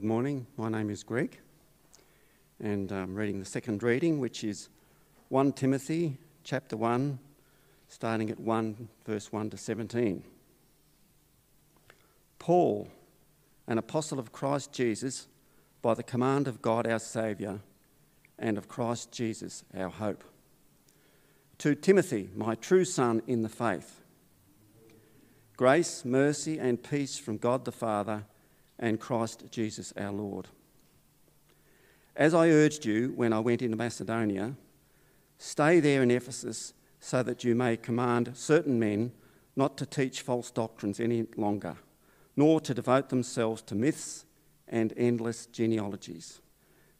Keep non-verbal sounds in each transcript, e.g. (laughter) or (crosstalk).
Good morning. My name is Greg, and I'm reading the second reading, which is 1 Timothy chapter 1, starting at 1, verse 1 to 17. Paul, an apostle of Christ Jesus, by the command of God our Saviour, and of Christ Jesus our hope. To Timothy, my true son in the faith, grace, mercy, and peace from God the Father and Christ Jesus our Lord. As I urged you when I went into Macedonia, stay there in Ephesus so that you may command certain men not to teach false doctrines any longer, nor to devote themselves to myths and endless genealogies.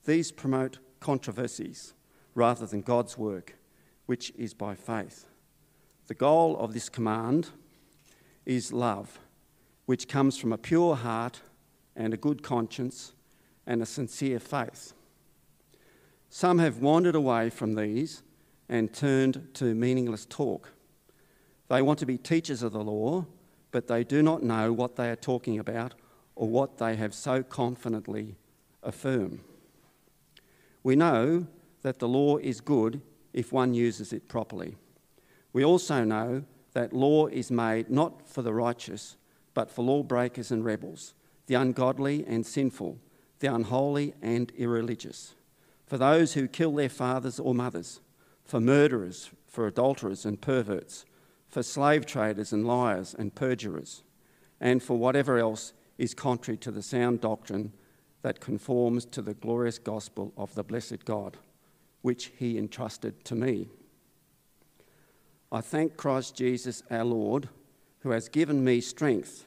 These promote controversies rather than God's work, which is by faith. The goal of this command is love, which comes from a pure heart and a good conscience and a sincere faith. Some have wandered away from these and turned to meaningless talk. They want to be teachers of the law, but they do not know what they are talking about or what they have so confidently affirm. We know that the law is good if one uses it properly. We also know that law is made not for the righteous, but for lawbreakers and rebels the ungodly and sinful, the unholy and irreligious, for those who kill their fathers or mothers, for murderers, for adulterers and perverts, for slave traders and liars and perjurers, and for whatever else is contrary to the sound doctrine that conforms to the glorious gospel of the blessed God, which he entrusted to me. I thank Christ Jesus our Lord, who has given me strength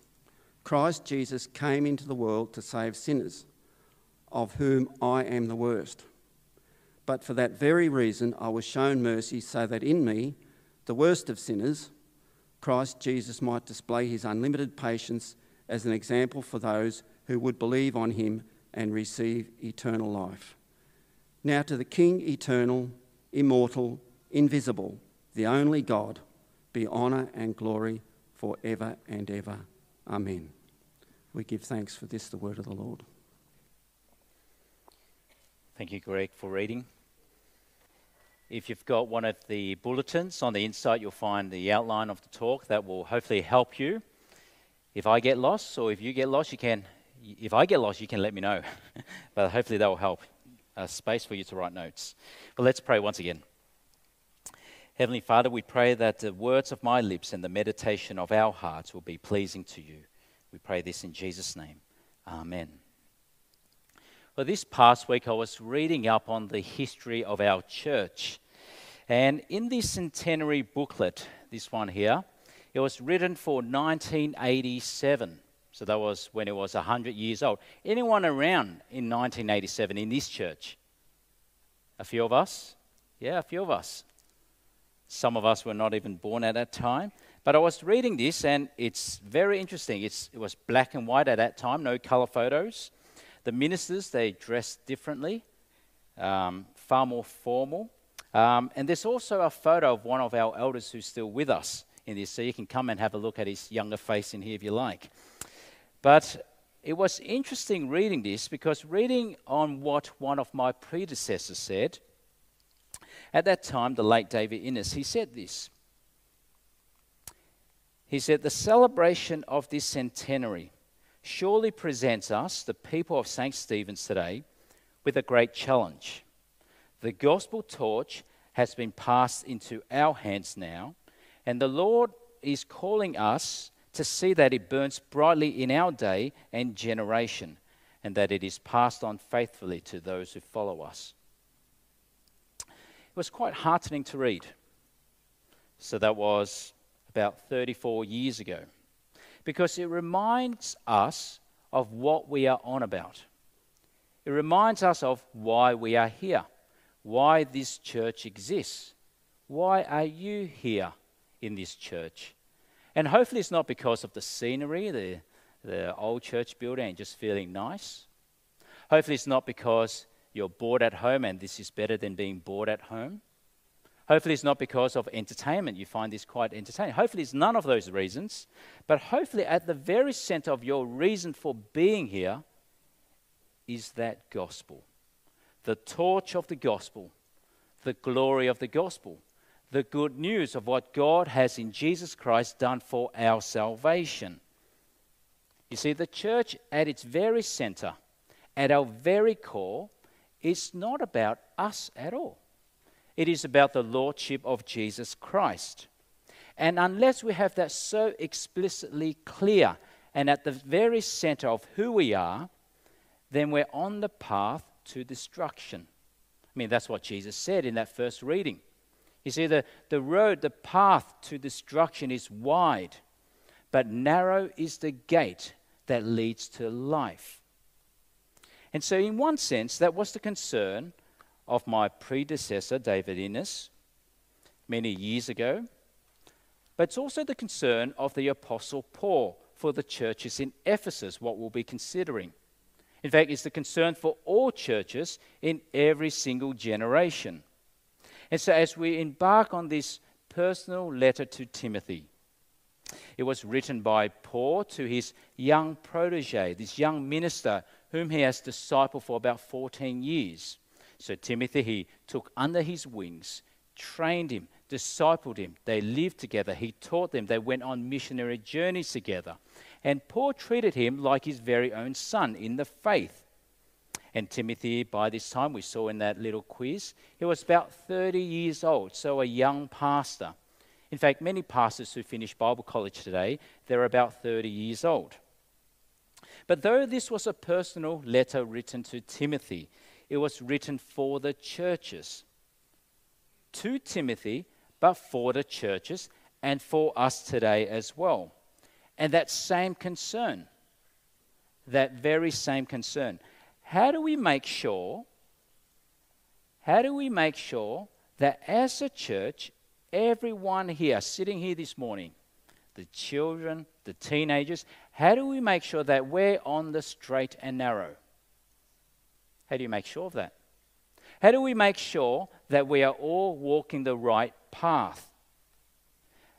Christ Jesus came into the world to save sinners, of whom I am the worst. But for that very reason, I was shown mercy so that in me, the worst of sinners, Christ Jesus might display his unlimited patience as an example for those who would believe on him and receive eternal life. Now, to the King eternal, immortal, invisible, the only God, be honour and glory for ever and ever. Amen. We give thanks for this, the word of the Lord. Thank you, Greg, for reading. If you've got one of the bulletins on the inside, you'll find the outline of the talk that will hopefully help you. If I get lost, or if you get lost, you can. If I get lost, you can let me know. (laughs) but hopefully that will help. A space for you to write notes. But let's pray once again. Heavenly Father, we pray that the words of my lips and the meditation of our hearts will be pleasing to you. We pray this in Jesus' name. Amen. Well, this past week I was reading up on the history of our church. And in this centenary booklet, this one here, it was written for 1987. So that was when it was 100 years old. Anyone around in 1987 in this church? A few of us? Yeah, a few of us. Some of us were not even born at that time. But I was reading this, and it's very interesting. It's, it was black and white at that time, no color photos. The ministers, they dressed differently, um, far more formal. Um, and there's also a photo of one of our elders who's still with us in this, so you can come and have a look at his younger face in here if you like. But it was interesting reading this because reading on what one of my predecessors said, at that time, the late David Innes, he said this. He said, The celebration of this centenary surely presents us, the people of St. Stephen's today, with a great challenge. The gospel torch has been passed into our hands now, and the Lord is calling us to see that it burns brightly in our day and generation, and that it is passed on faithfully to those who follow us. It was quite heartening to read. So that was about 34 years ago, because it reminds us of what we are on about. It reminds us of why we are here, why this church exists. Why are you here in this church? And hopefully, it's not because of the scenery, the, the old church building, and just feeling nice. Hopefully, it's not because you're bored at home and this is better than being bored at home. Hopefully, it's not because of entertainment. You find this quite entertaining. Hopefully, it's none of those reasons. But hopefully, at the very center of your reason for being here is that gospel the torch of the gospel, the glory of the gospel, the good news of what God has in Jesus Christ done for our salvation. You see, the church at its very center, at our very core, is not about us at all. It is about the Lordship of Jesus Christ. And unless we have that so explicitly clear and at the very center of who we are, then we're on the path to destruction. I mean, that's what Jesus said in that first reading. You see, the, the road, the path to destruction is wide, but narrow is the gate that leads to life. And so, in one sense, that was the concern of my predecessor, David Innes, many years ago. But it's also the concern of the Apostle Paul for the churches in Ephesus, what we'll be considering. In fact, it's the concern for all churches in every single generation. And so, as we embark on this personal letter to Timothy, it was written by Paul to his young protege, this young minister whom he has discipled for about 14 years. So, Timothy, he took under his wings, trained him, discipled him. They lived together. He taught them. They went on missionary journeys together. And Paul treated him like his very own son in the faith. And Timothy, by this time, we saw in that little quiz, he was about 30 years old, so a young pastor. In fact, many pastors who finish Bible college today, they're about 30 years old. But though this was a personal letter written to Timothy, it was written for the churches. To Timothy, but for the churches and for us today as well. And that same concern, that very same concern. How do we make sure, how do we make sure that as a church, everyone here, sitting here this morning, the children, the teenagers, how do we make sure that we're on the straight and narrow? How do you make sure of that? How do we make sure that we are all walking the right path?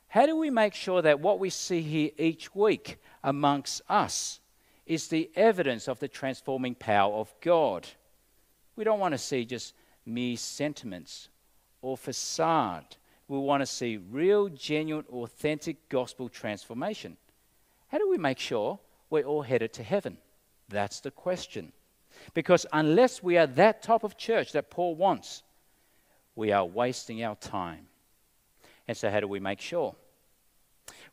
How do we make sure that what we see here each week amongst us is the evidence of the transforming power of God? We don't want to see just mere sentiments or facade. We want to see real, genuine, authentic gospel transformation. How do we make sure we're all headed to heaven? That's the question. Because unless we are that type of church that Paul wants, we are wasting our time. And so, how do we make sure?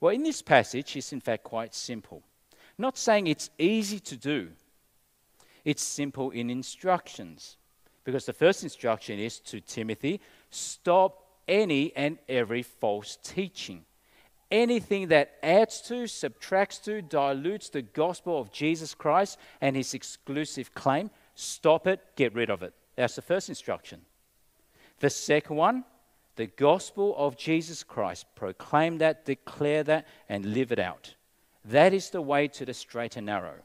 Well, in this passage, it's in fact quite simple. Not saying it's easy to do, it's simple in instructions. Because the first instruction is to Timothy stop any and every false teaching. Anything that adds to, subtracts to, dilutes the gospel of Jesus Christ and his exclusive claim, stop it, get rid of it. That's the first instruction. The second one, the gospel of Jesus Christ. Proclaim that, declare that, and live it out. That is the way to the straight and narrow.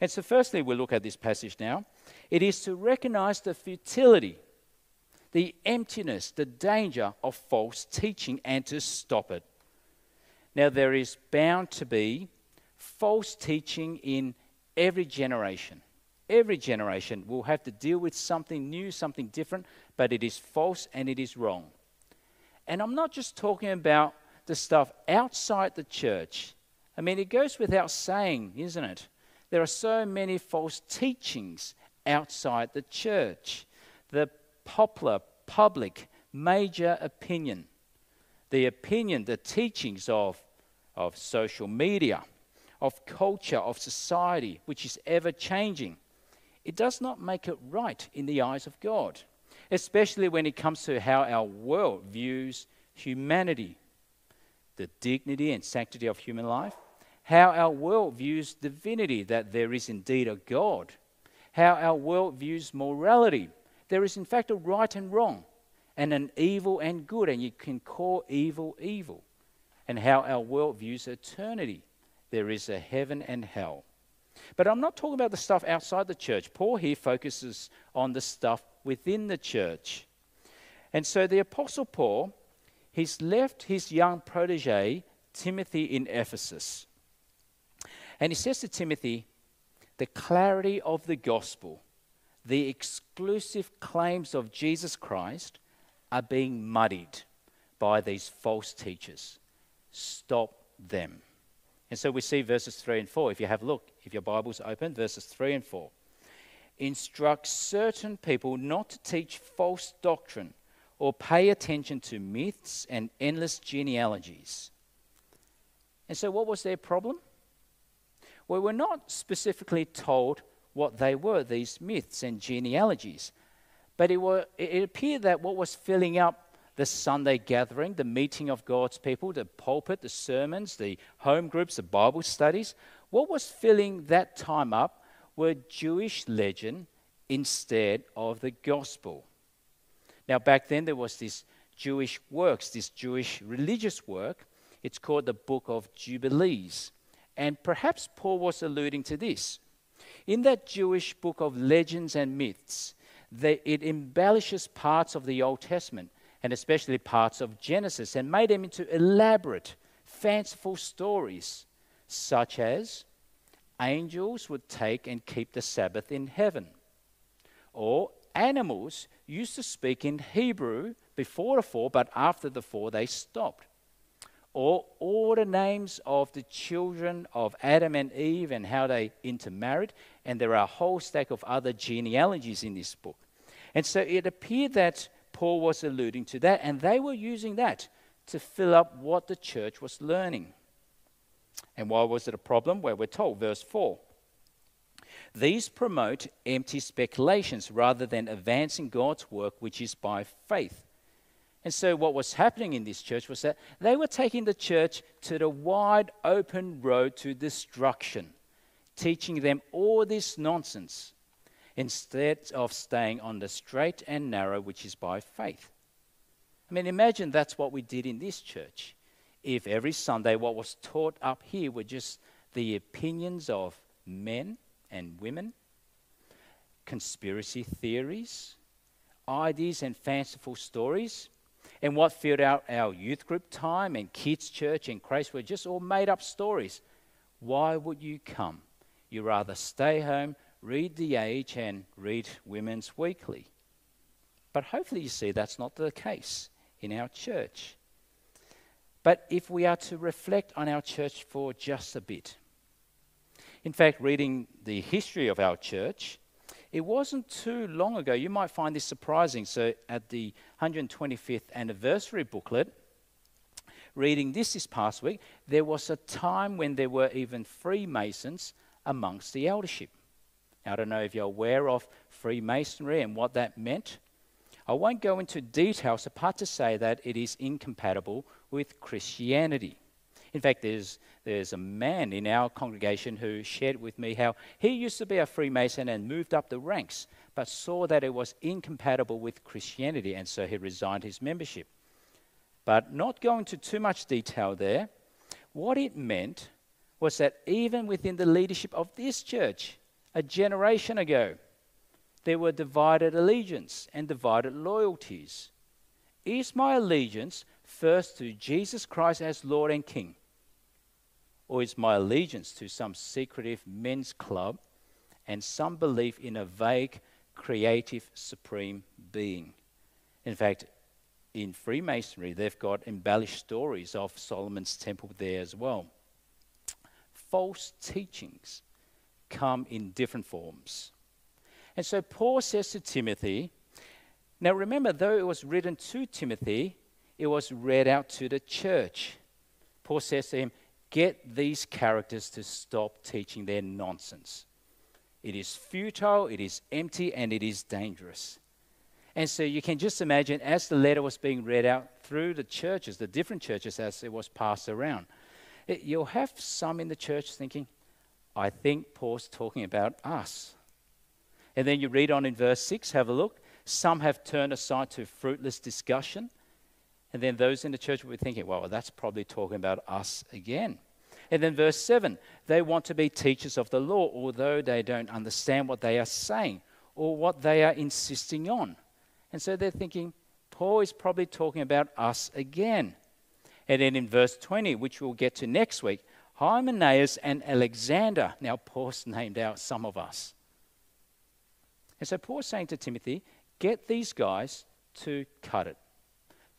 And so, firstly, we'll look at this passage now. It is to recognize the futility, the emptiness, the danger of false teaching and to stop it. Now, there is bound to be false teaching in every generation. Every generation will have to deal with something new, something different, but it is false and it is wrong. And I'm not just talking about the stuff outside the church. I mean, it goes without saying, isn't it? There are so many false teachings outside the church. The popular, public, major opinion, the opinion, the teachings of, of social media, of culture, of society, which is ever changing, it does not make it right in the eyes of God especially when it comes to how our world views humanity, the dignity and sanctity of human life, how our world views divinity, that there is indeed a God, how our world views morality. There is, in fact, a right and wrong, and an evil and good, and you can call evil evil. And how our world views eternity. There is a heaven and hell. But I'm not talking about the stuff outside the church. Paul here focuses on the stuff within the church. And so the Apostle Paul, he's left his young protege, Timothy, in Ephesus. And he says to Timothy, the clarity of the gospel, the exclusive claims of Jesus Christ are being muddied by these false teachers. Stop them. And so we see verses 3 and 4. If you have a look, if your Bible's open, verses 3 and 4. Instruct certain people not to teach false doctrine or pay attention to myths and endless genealogies. And so, what was their problem? Well, we're not specifically told what they were, these myths and genealogies. But it, were, it appeared that what was filling up the Sunday gathering, the meeting of God's people, the pulpit, the sermons, the home groups, the Bible studies, what was filling that time up were Jewish legend instead of the gospel. Now, back then, there was this Jewish works, this Jewish religious work. It's called the Book of Jubilees. And perhaps Paul was alluding to this. In that Jewish book of legends and myths, it embellishes parts of the Old Testament and especially parts of Genesis and made them into elaborate, fanciful stories, such as angels would take and keep the Sabbath in heaven, or animals used to speak in Hebrew before the fall, but after the fall they stopped or all the names of the children of Adam and Eve and how they intermarried. And there are a whole stack of other genealogies in this book. And so it appeared that Paul was alluding to that, and they were using that to fill up what the church was learning. And why was it a problem? Well, we're told, verse 4. These promote empty speculations rather than advancing God's work, which is by faith. And so, what was happening in this church was that they were taking the church to the wide open road to destruction, teaching them all this nonsense instead of staying on the straight and narrow, which is by faith. I mean, imagine that's what we did in this church. If every Sunday what was taught up here were just the opinions of men and women, conspiracy theories, ideas, and fanciful stories and what filled out our youth group time and kids' church and Christ were just all made up stories. Why would you come? You rather stay home, read The Age, and read Women's Weekly. But hopefully, you see that's not the case in our church. But if we are to reflect on our church for just a bit, in fact, reading the history of our church, it wasn't too long ago. You might find this surprising. So, at the 125th anniversary booklet, reading this this past week, there was a time when there were even Freemasons amongst the eldership. Now, I don't know if you're aware of Freemasonry and what that meant. I won't go into details apart to say that it is incompatible with Christianity. In fact, there's, there's a man in our congregation who shared with me how he used to be a Freemason and moved up the ranks, but saw that it was incompatible with Christianity, and so he resigned his membership. But not going into too much detail there, what it meant was that even within the leadership of this church, a generation ago, there were divided allegiance and divided loyalties. Is my allegiance first to Jesus Christ as Lord and King? Or is my allegiance to some secretive men's club and some belief in a vague, creative, supreme being? In fact, in Freemasonry, they've got embellished stories of Solomon's temple there as well. False teachings come in different forms. And so Paul says to Timothy, now remember, though it was written to Timothy, it was read out to the church. Paul says to him, get these characters to stop teaching their nonsense. It is futile, it is empty, and it is dangerous. And so you can just imagine as the letter was being read out through the churches, the different churches as it was passed around, it, you'll have some in the church thinking, I think Paul's talking about us. And then you read on in verse 6, have a look. Some have turned aside to fruitless discussion. And then those in the church will be thinking, well, that's probably talking about us again. And then verse 7 they want to be teachers of the law, although they don't understand what they are saying or what they are insisting on. And so they're thinking, Paul is probably talking about us again. And then in verse 20, which we'll get to next week, Hymenaeus and Alexander. Now, Paul's (laughs) named out some of us. And so Paul's saying to Timothy, get these guys to cut it,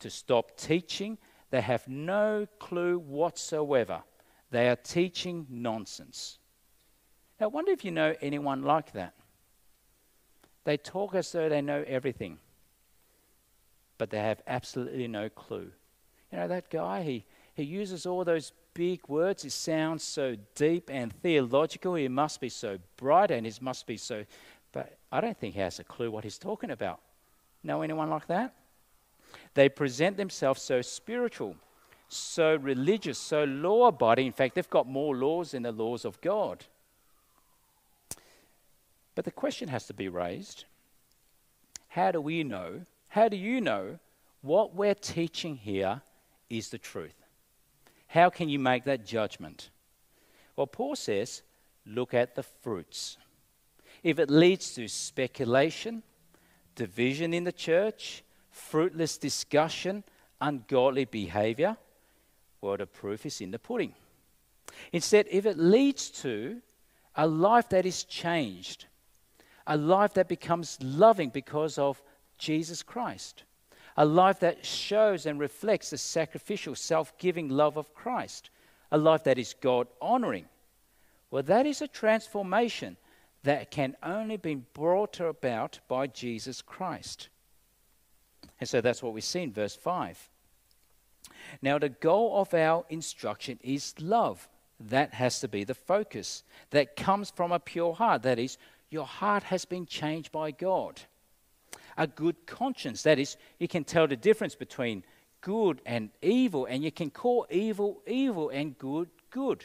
to stop teaching. They have no clue whatsoever. They are teaching nonsense. Now, I wonder if you know anyone like that. They talk as though they know everything, but they have absolutely no clue. You know, that guy, he, he uses all those big words. It sounds so deep and theological. He must be so bright and he must be so. But I don't think he has a clue what he's talking about. Know anyone like that? They present themselves so spiritual, so religious, so law abiding. In fact, they've got more laws than the laws of God. But the question has to be raised how do we know? How do you know what we're teaching here is the truth? How can you make that judgment? Well, Paul says, look at the fruits. If it leads to speculation, division in the church, fruitless discussion, ungodly behavior, well, the proof is in the pudding. Instead, if it leads to a life that is changed, a life that becomes loving because of Jesus Christ, a life that shows and reflects the sacrificial, self giving love of Christ, a life that is God honoring. Well, that is a transformation that can only be brought about by Jesus Christ. And so that's what we see in verse 5. Now, the goal of our instruction is love. That has to be the focus. That comes from a pure heart. That is, your heart has been changed by God a good conscience. That is, you can tell the difference between good and evil, and you can call evil evil and good good.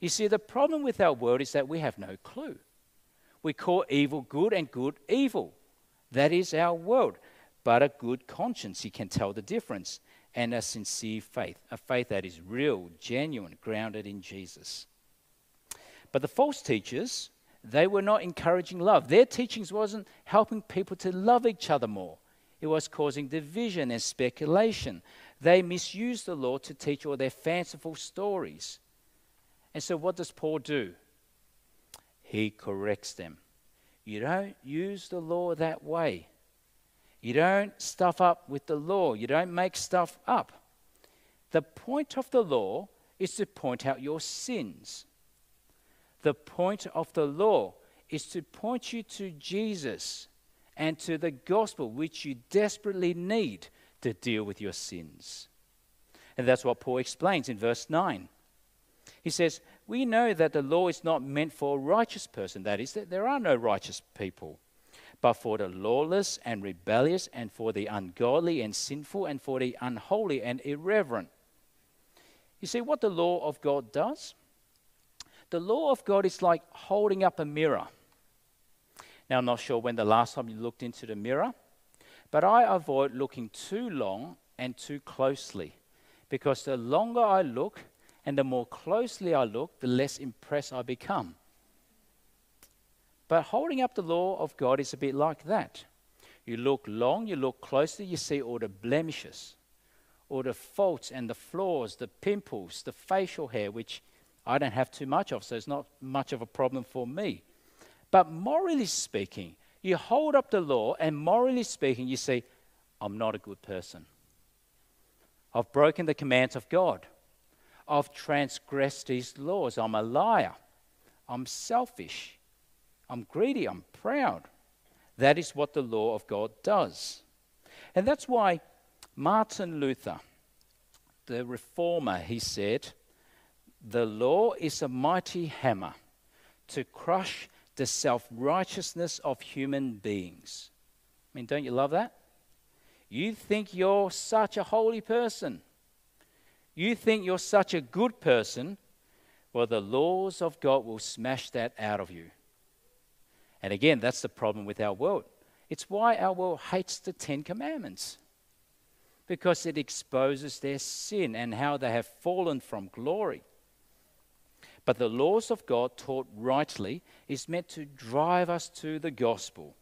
You see, the problem with our world is that we have no clue. We call evil good and good evil. That is our world. But a good conscience, you can tell the difference, and a sincere faith, a faith that is real, genuine, grounded in Jesus. But the false teachers, they were not encouraging love. Their teachings wasn't helping people to love each other more. It was causing division and speculation. They misused the law to teach all their fanciful stories. And so, what does Paul do? He corrects them. You don't use the law that way. You don't stuff up with the law. You don't make stuff up. The point of the law is to point out your sins. The point of the law is to point you to Jesus and to the gospel, which you desperately need to deal with your sins. And that's what Paul explains in verse 9. He says, We know that the law is not meant for a righteous person, that is, that there are no righteous people, but for the lawless and rebellious, and for the ungodly and sinful, and for the unholy and irreverent. You see, what the law of God does? The law of God is like holding up a mirror. Now, I'm not sure when the last time you looked into the mirror, but I avoid looking too long and too closely because the longer I look and the more closely I look, the less impressed I become. But holding up the law of God is a bit like that. You look long, you look closely, you see all the blemishes, all the faults and the flaws, the pimples, the facial hair, which I don't have too much of, so it's not much of a problem for me. But morally speaking, you hold up the law, and morally speaking, you say, I'm not a good person. I've broken the commands of God. I've transgressed his laws. I'm a liar. I'm selfish. I'm greedy. I'm proud. That is what the law of God does. And that's why Martin Luther, the reformer, he said, the law is a mighty hammer to crush the self righteousness of human beings. I mean, don't you love that? You think you're such a holy person. You think you're such a good person. Well, the laws of God will smash that out of you. And again, that's the problem with our world. It's why our world hates the Ten Commandments. Because it exposes their sin and how they have fallen from glory. But the laws of God, taught rightly, is meant to drive us to the gospel.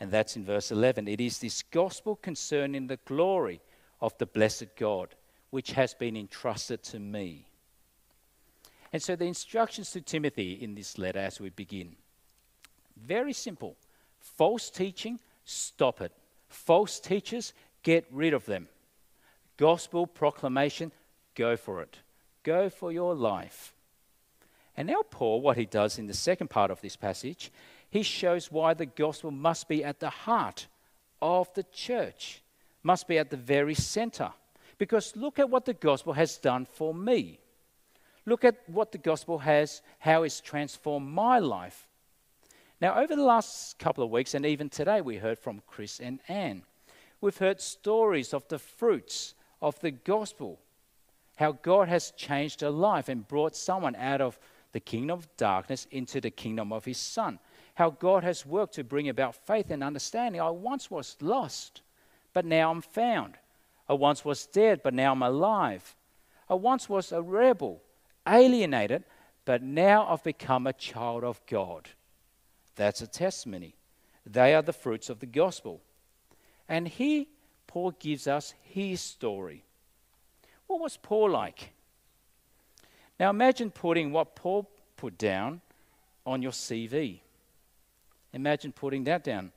And that's in verse 11. It is this gospel concerning the glory of the blessed God, which has been entrusted to me. And so the instructions to Timothy in this letter as we begin very simple. False teaching, stop it. False teachers, get rid of them. Gospel proclamation, go for it. Go for your life. And now, Paul, what he does in the second part of this passage, he shows why the gospel must be at the heart of the church, must be at the very center. Because look at what the gospel has done for me. Look at what the gospel has, how it's transformed my life. Now, over the last couple of weeks, and even today, we heard from Chris and Anne. We've heard stories of the fruits of the gospel, how God has changed a life and brought someone out of the kingdom of darkness into the kingdom of his Son. How God has worked to bring about faith and understanding. I once was lost, but now I'm found. I once was dead, but now I'm alive. I once was a rebel, alienated, but now I've become a child of God. That's a testimony. They are the fruits of the gospel. And here, Paul gives us his story. What was Paul like? Now imagine putting what Paul put down on your CV. Imagine putting that down.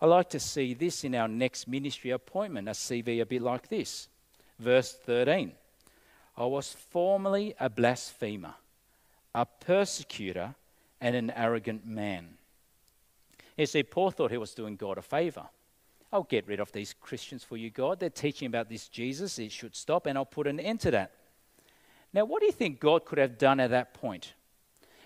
I like to see this in our next ministry appointment, a CV a bit like this. Verse 13 I was formerly a blasphemer, a persecutor, and an arrogant man. You see, Paul thought he was doing God a favor. I'll get rid of these Christians for you, God. They're teaching about this Jesus. It should stop, and I'll put an end to that. Now, what do you think God could have done at that point?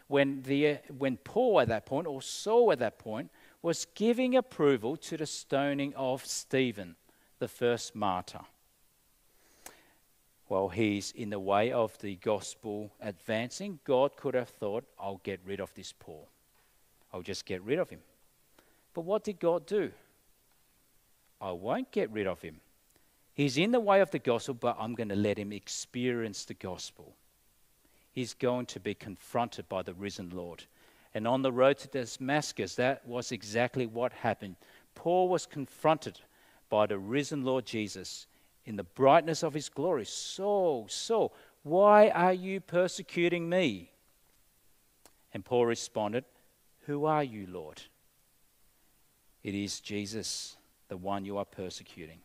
When, the, when Paul at that point, or Saul at that point, was giving approval to the stoning of Stephen, the first martyr. Well, he's in the way of the gospel advancing. God could have thought, I'll get rid of this Paul. I'll just get rid of him. But what did God do? I won't get rid of him. He's in the way of the gospel, but I'm going to let him experience the gospel. He's going to be confronted by the risen Lord. And on the road to Damascus, that was exactly what happened. Paul was confronted by the risen Lord Jesus in the brightness of his glory. Saul, Saul, why are you persecuting me? And Paul responded, Who are you, Lord? It is Jesus, the one you are persecuting.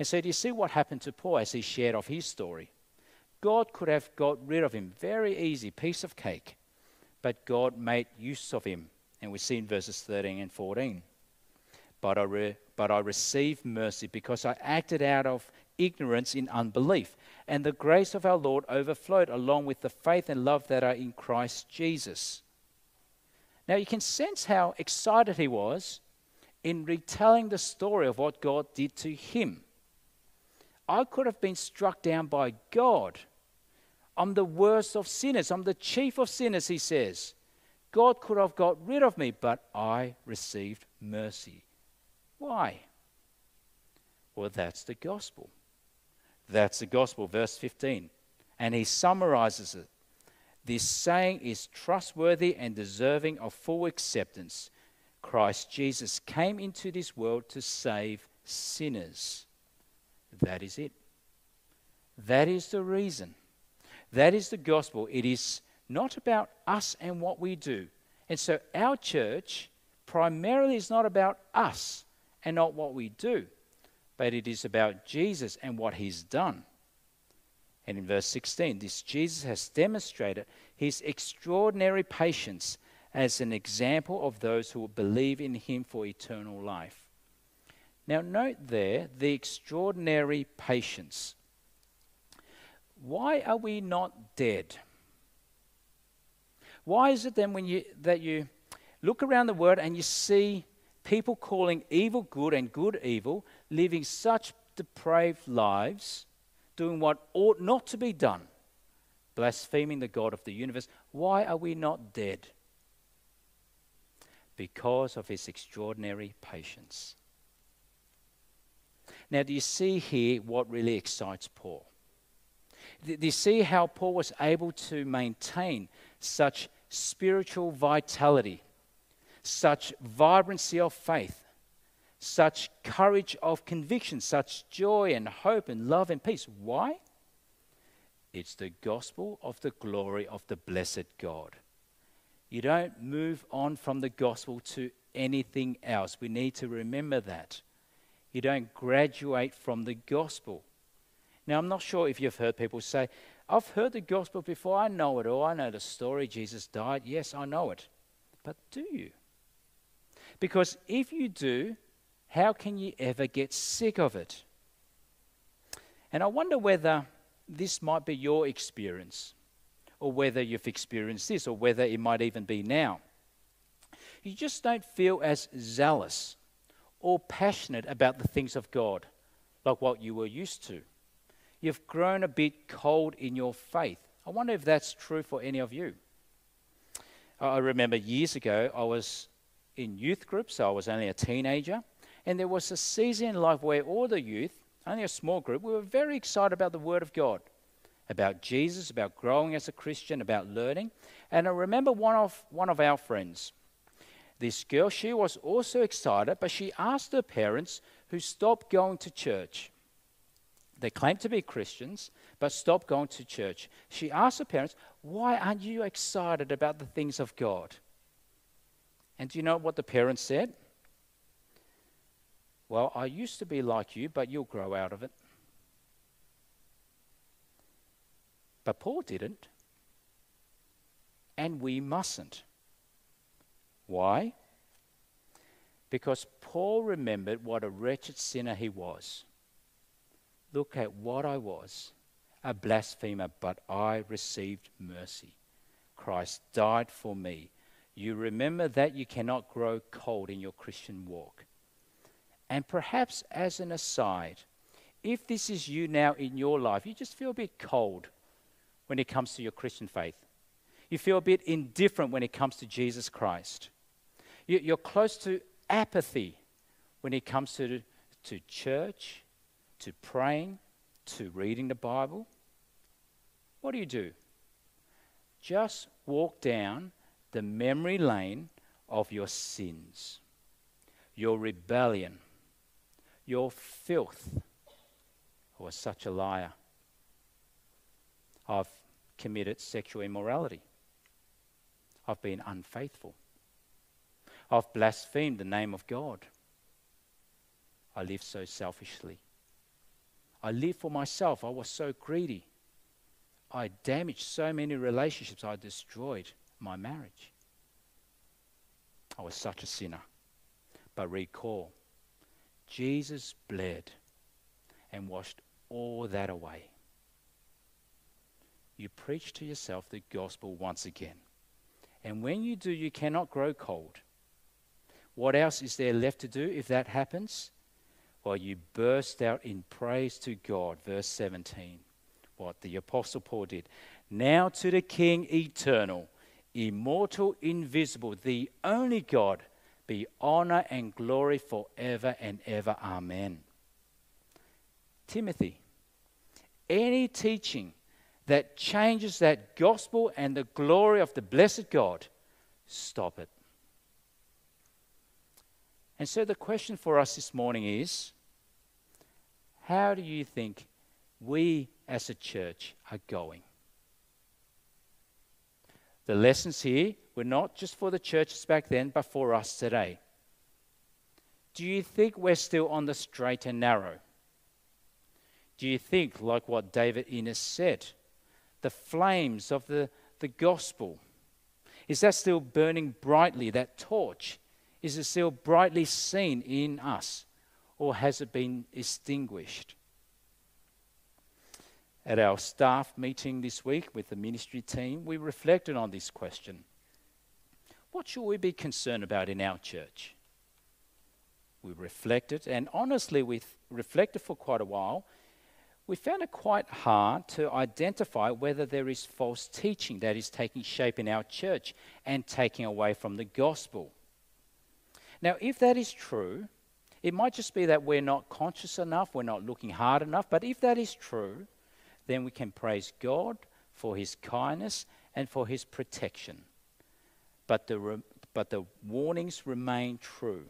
And so, do you see what happened to Paul as he shared of his story? God could have got rid of him, very easy, piece of cake. But God made use of him. And we see in verses 13 and 14. But I, re- but I received mercy because I acted out of ignorance in unbelief. And the grace of our Lord overflowed along with the faith and love that are in Christ Jesus. Now you can sense how excited he was in retelling the story of what God did to him. I could have been struck down by God. I'm the worst of sinners. I'm the chief of sinners, he says. God could have got rid of me, but I received mercy. Why? Well, that's the gospel. That's the gospel, verse 15. And he summarizes it. This saying is trustworthy and deserving of full acceptance. Christ Jesus came into this world to save sinners that is it. That is the reason. That is the gospel. It is not about us and what we do. And so our church primarily is not about us and not what we do, but it is about Jesus and what he's done. And in verse 16, this Jesus has demonstrated his extraordinary patience as an example of those who will believe in him for eternal life. Now, note there the extraordinary patience. Why are we not dead? Why is it then when you, that you look around the world and you see people calling evil good and good evil, living such depraved lives, doing what ought not to be done, blaspheming the God of the universe? Why are we not dead? because of his extraordinary patience. Now, do you see here what really excites Paul? Do you see how Paul was able to maintain such spiritual vitality, such vibrancy of faith, such courage of conviction, such joy and hope and love and peace? Why? It's the gospel of the glory of the blessed God. You don't move on from the gospel to anything else. We need to remember that. You don't graduate from the gospel. Now, I'm not sure if you've heard people say, I've heard the gospel before, I know it all, I know the story, Jesus died. Yes, I know it. But do you? Because if you do, how can you ever get sick of it? And I wonder whether this might be your experience or whether you've experienced this, or whether it might even be now. You just don't feel as zealous or passionate about the things of God like what you were used to. You've grown a bit cold in your faith. I wonder if that's true for any of you. I remember years ago, I was in youth groups, so I was only a teenager, and there was a season in life where all the youth, only a small group, we were very excited about the Word of God about Jesus, about growing as a Christian, about learning. And I remember one of, one of our friends, this girl, she was also excited, but she asked her parents who stopped going to church. They claimed to be Christians, but stopped going to church. She asked her parents, Why aren't you excited about the things of God? And do you know what the parents said? Well, I used to be like you, but you'll grow out of it. But Paul didn't. And we mustn't. Why? Because Paul remembered what a wretched sinner he was. Look at what I was a blasphemer, but I received mercy. Christ died for me. You remember that you cannot grow cold in your Christian walk. And perhaps as an aside, if this is you now in your life, you just feel a bit cold when it comes to your Christian faith. You feel a bit indifferent when it comes to Jesus Christ. You're close to apathy when it comes to, to church, to praying, to reading the Bible. What do you do? Just walk down the memory lane of your sins, your rebellion, your filth. I was such a liar. I've committed sexual immorality. I've been unfaithful. I've blasphemed the name of God. I live so selfishly. I live for myself. I was so greedy. I damaged so many relationships. I destroyed my marriage. I was such a sinner. But recall, Jesus bled and washed all that away you preach to yourself the gospel once again. And when you do, you cannot grow cold. What else is there left to do if that happens? Well, you burst out in praise to God. Verse 17, what the Apostle Paul did. Now to the King eternal, immortal, invisible, the only God, be honor and glory forever and ever. Amen. Timothy, any teaching that changes that gospel and the glory of the blessed God, stop it. And so the question for us this morning is how do you think we as a church are going? The lessons here were not just for the churches back then, but for us today. Do you think we're still on the straight and narrow? Do you think, like what David Innes said, the flames of the, the gospel? Is that still burning brightly, that torch? Is it still brightly seen in us? Or has it been extinguished? At our staff meeting this week with the ministry team, we reflected on this question What should we be concerned about in our church? We reflected, and honestly, we reflected for quite a while we found it quite hard to identify whether there is false teaching that is taking shape in our church and taking away from the gospel. Now, if that is true, it might just be that we're not conscious enough, we're not looking hard enough, but if that is true, then we can praise God for his kindness and for his protection. But the, re- but the warnings remain true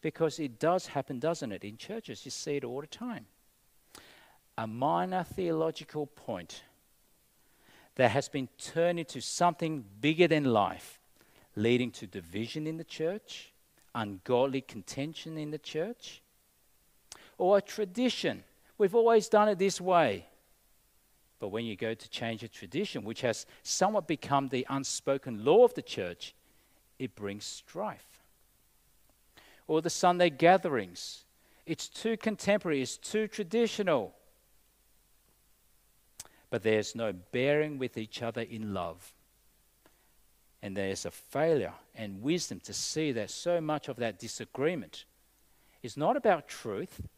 because it does happen, doesn't it? In churches, you see it all the time. A minor theological point that has been turned into something bigger than life, leading to division in the church, ungodly contention in the church, or a tradition. We've always done it this way. But when you go to change a tradition, which has somewhat become the unspoken law of the church, it brings strife. Or the Sunday gatherings. It's too contemporary, it's too traditional. But there's no bearing with each other in love. And there's a failure and wisdom to see that so much of that disagreement is not about truth,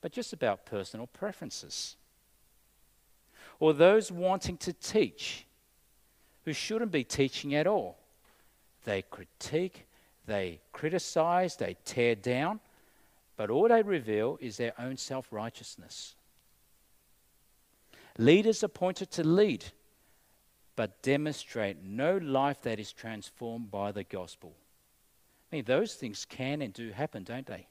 but just about personal preferences or those wanting to teach who shouldn't be teaching at all. They critique, they criticize, they tear down, but all they reveal is their own self righteousness. Leaders appointed to lead, but demonstrate no life that is transformed by the gospel. I mean, those things can and do happen, don't they?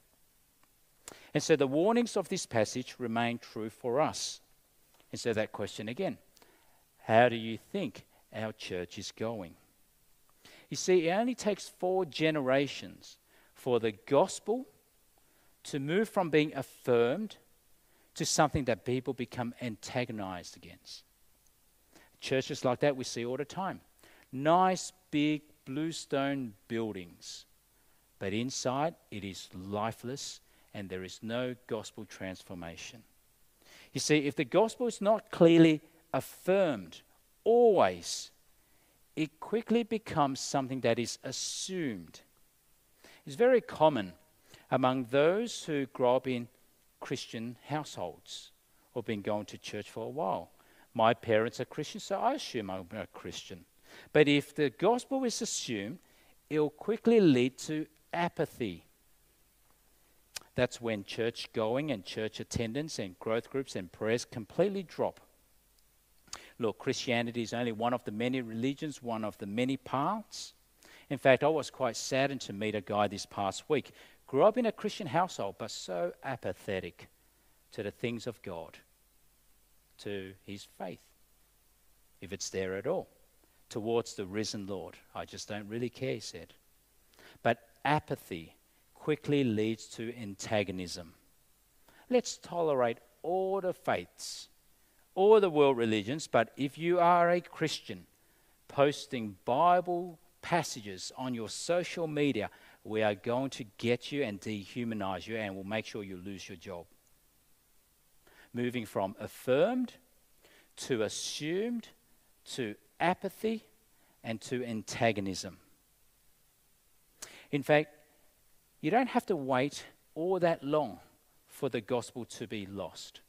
And so the warnings of this passage remain true for us. And so that question again how do you think our church is going? You see, it only takes four generations for the gospel to move from being affirmed to something that people become antagonized against. Churches like that we see all the time. Nice, big, bluestone buildings, but inside it is lifeless and there is no gospel transformation. You see, if the gospel is not clearly affirmed, always, it quickly becomes something that is assumed. It's very common among those who grow up in Christian households or been going to church for a while. My parents are Christians, so I assume I'm a Christian. But if the gospel is assumed, it'll quickly lead to apathy that's when church going and church attendance and growth groups and prayers completely drop. Look, Christianity is only one of the many religions, one of the many paths. In fact, I was quite saddened to meet a guy this past week. Grew up in a Christian household, but so apathetic to the things of God, to his faith, if it's there at all, towards the risen Lord. I just don't really care, he said. But apathy quickly leads to antagonism. Let's tolerate all the faiths, all the world religions, but if you are a Christian posting Bible passages on your social media, we are going to get you and dehumanize you and we'll make sure you lose your job. Moving from affirmed to assumed to apathy and to antagonism. In fact, you don't have to wait all that long for the gospel to be lost.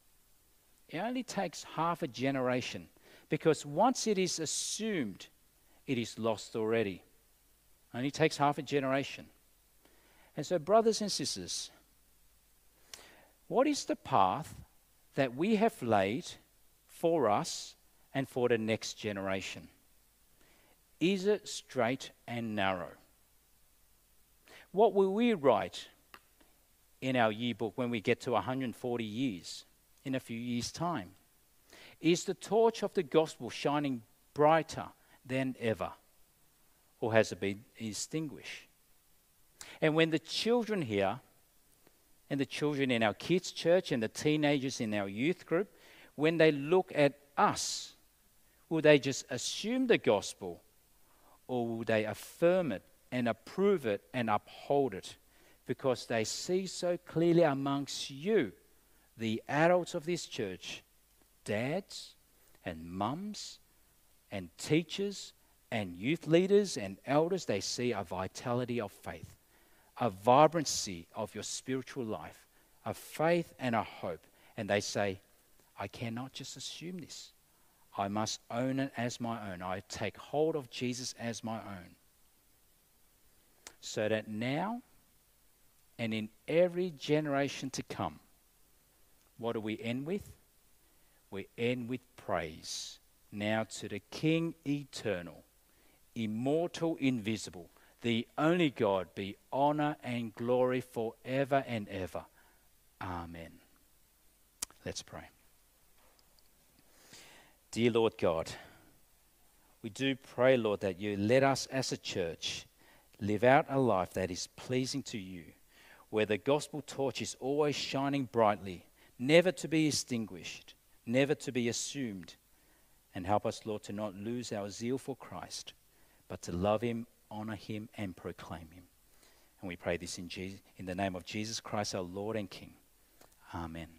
It only takes half a generation because once it is assumed, it is lost already. It only takes half a generation. And so, brothers and sisters, what is the path that we have laid for us and for the next generation? Is it straight and narrow? What will we write in our yearbook when we get to 140 years, in a few years' time? Is the torch of the gospel shining brighter than ever? Or has it been extinguished? And when the children here, and the children in our kids' church, and the teenagers in our youth group, when they look at us, will they just assume the gospel or will they affirm it and approve it and uphold it because they see so clearly amongst you, the adults of this church, dads and mums and teachers and youth leaders and elders, they see a vitality of faith, a vibrancy of your spiritual life, a faith and a hope. And they say, I cannot just assume this. I must own it as my own. I take hold of Jesus as my own so that now and in every generation to come. What do we end with? We end with praise. Now to the King eternal, immortal, invisible, the only God, be honor and glory forever and ever. Amen. Let's pray. Dear Lord God, we do pray, Lord, that you let us as a church live out a life that is pleasing to you, where the gospel torch is always shining brightly, never to be extinguished, never to be assumed. And help us, Lord, to not lose our zeal for Christ, but to love him, honor him, and proclaim him. And we pray this in, Jesus, in the name of Jesus Christ, our Lord and King. Amen.